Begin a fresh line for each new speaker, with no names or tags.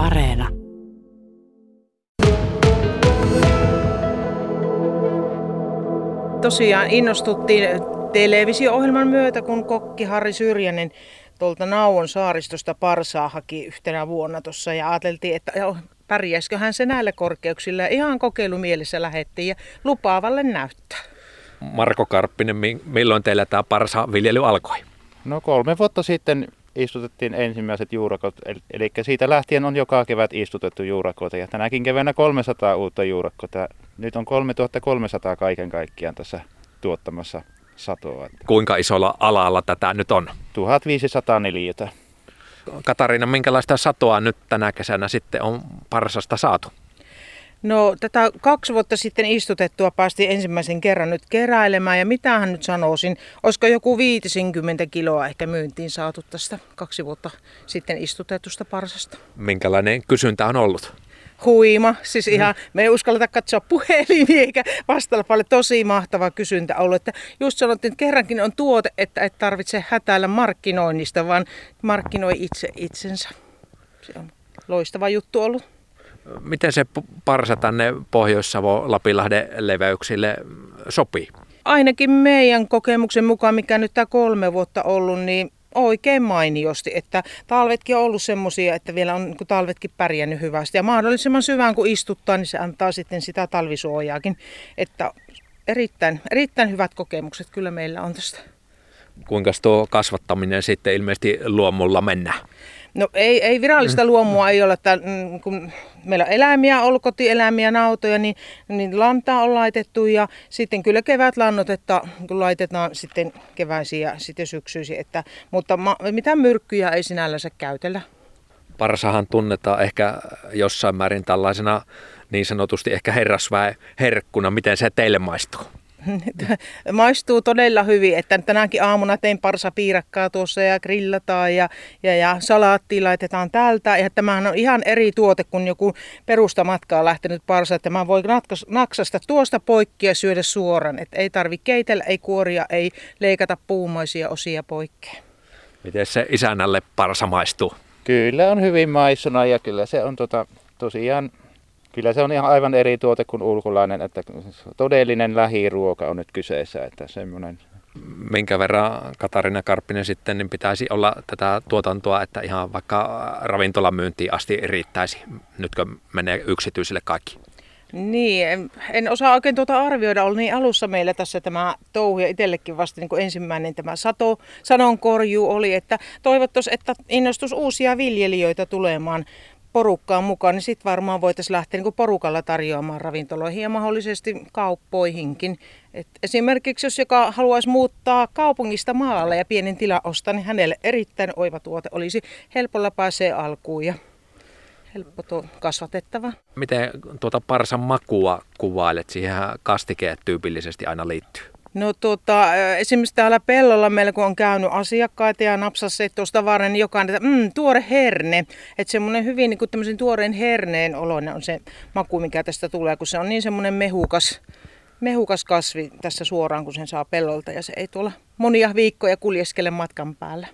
Areena.
Tosiaan innostuttiin televisio-ohjelman myötä, kun kokki Harri Syrjänen tuolta Nauon saaristosta Parsaa haki yhtenä vuonna tuossa ja ajateltiin, että pärjäisikö hän se näillä korkeuksilla. Ihan kokeilumielessä lähettiin ja lupaavalle näyttää.
Marko Karppinen, milloin teillä tämä Parsa-viljely alkoi?
No kolme vuotta sitten istutettiin ensimmäiset juurakot, eli siitä lähtien on joka kevät istutettu juurakoita ja tänäkin keväänä 300 uutta juurakkoa. Nyt on 3300 kaiken kaikkiaan tässä tuottamassa satoa.
Kuinka isolla alalla tätä nyt on?
1500 neliötä.
Katariina, minkälaista satoa nyt tänä kesänä sitten on parsasta saatu?
No tätä kaksi vuotta sitten istutettua päästiin ensimmäisen kerran nyt keräilemään ja mitähän nyt sanoisin, olisiko joku 50 kiloa ehkä myyntiin saatu tästä kaksi vuotta sitten istutetusta parsasta.
Minkälainen kysyntä on ollut?
huima. Siis ihan, me ei uskalleta katsoa puhelimia eikä vastailla paljon. Tosi mahtava kysyntä ollut. Että just sanottiin, että kerrankin on tuote, että et tarvitse hätäillä markkinoinnista, vaan markkinoi itse itsensä. Se on loistava juttu ollut.
Miten se parsa tänne Pohjois-Savo Lapinlahden leveyksille sopii?
Ainakin meidän kokemuksen mukaan, mikä nyt tämä kolme vuotta ollut, niin oikein mainiosti, että talvetkin on ollut semmoisia, että vielä on niin talvetkin pärjännyt hyvästi ja mahdollisimman syvään kun istuttaa, niin se antaa sitten sitä talvisuojaakin, että erittäin, erittäin hyvät kokemukset kyllä meillä on tästä.
Kuinka tuo kasvattaminen sitten ilmeisesti luomulla mennään?
No ei, ei virallista luomua ei ole, että mm, kun meillä on eläimiä, ollut kotieläimiä, nautoja, niin, niin lantaa on laitettu ja sitten kyllä kevät lannotetta kun laitetaan sitten keväisiä ja sitten syksyisin, että, mutta ma, mitään myrkkyjä ei sinällänsä käytellä.
Parsahan tunnetaan ehkä jossain määrin tällaisena niin sanotusti ehkä herrasväen herkkuna. Miten se teille maistuu?
Maistuu todella hyvin, että tänäkin aamuna tein parsa piirakkaa tuossa ja grillataan ja, ja, ja salaatti laitetaan täältä. Ja tämähän on ihan eri tuote kuin joku perusta matkaa lähtenyt parsa, että mä voin naksasta tuosta poikki ja syödä suoran. Että ei tarvi keitellä, ei kuoria, ei leikata puumaisia osia poikkeen.
Miten se isännälle parsa maistuu?
Kyllä on hyvin maissuna ja kyllä se on tota, tosiaan Kyllä se on ihan aivan eri tuote kuin ulkolainen, että todellinen lähiruoka on nyt kyseessä, että semmoinen
minkä verran Katarina Karppinen sitten niin pitäisi olla tätä tuotantoa, että ihan vaikka ravintolamyyntiin asti riittäisi, nytkö menee yksityisille kaikki?
Niin, en, en osaa oikein tuota arvioida. Oli niin alussa meillä tässä tämä touhu ja itsellekin vasta niin kuin ensimmäinen tämä sato, sanonkorjuu oli, että toivottaisiin, että innostus uusia viljelijöitä tulemaan porukkaan mukaan, niin sitten varmaan voitaisiin lähteä niin porukalla tarjoamaan ravintoloihin ja mahdollisesti kauppoihinkin. Et esimerkiksi jos joka haluaisi muuttaa kaupungista maalle ja pienin tila ostaa, niin hänelle erittäin oiva tuote olisi helpolla pääsee alkuun ja helppo tuo kasvatettava.
Miten tuota parsan makua kuvailet? Siihen kastikeet tyypillisesti aina liittyy.
No tuota, esimerkiksi täällä pellolla meillä kun on käynyt asiakkaita ja napsassa tuosta varen, niin jokainen, että mm, tuore herne. Että semmoinen hyvin niin kuin tämmöisen tuoreen herneen oloinen on se maku, mikä tästä tulee, kun se on niin semmoinen mehukas, mehukas kasvi tässä suoraan, kun sen saa pellolta ja se ei tuolla monia viikkoja kuljeskele matkan päällä.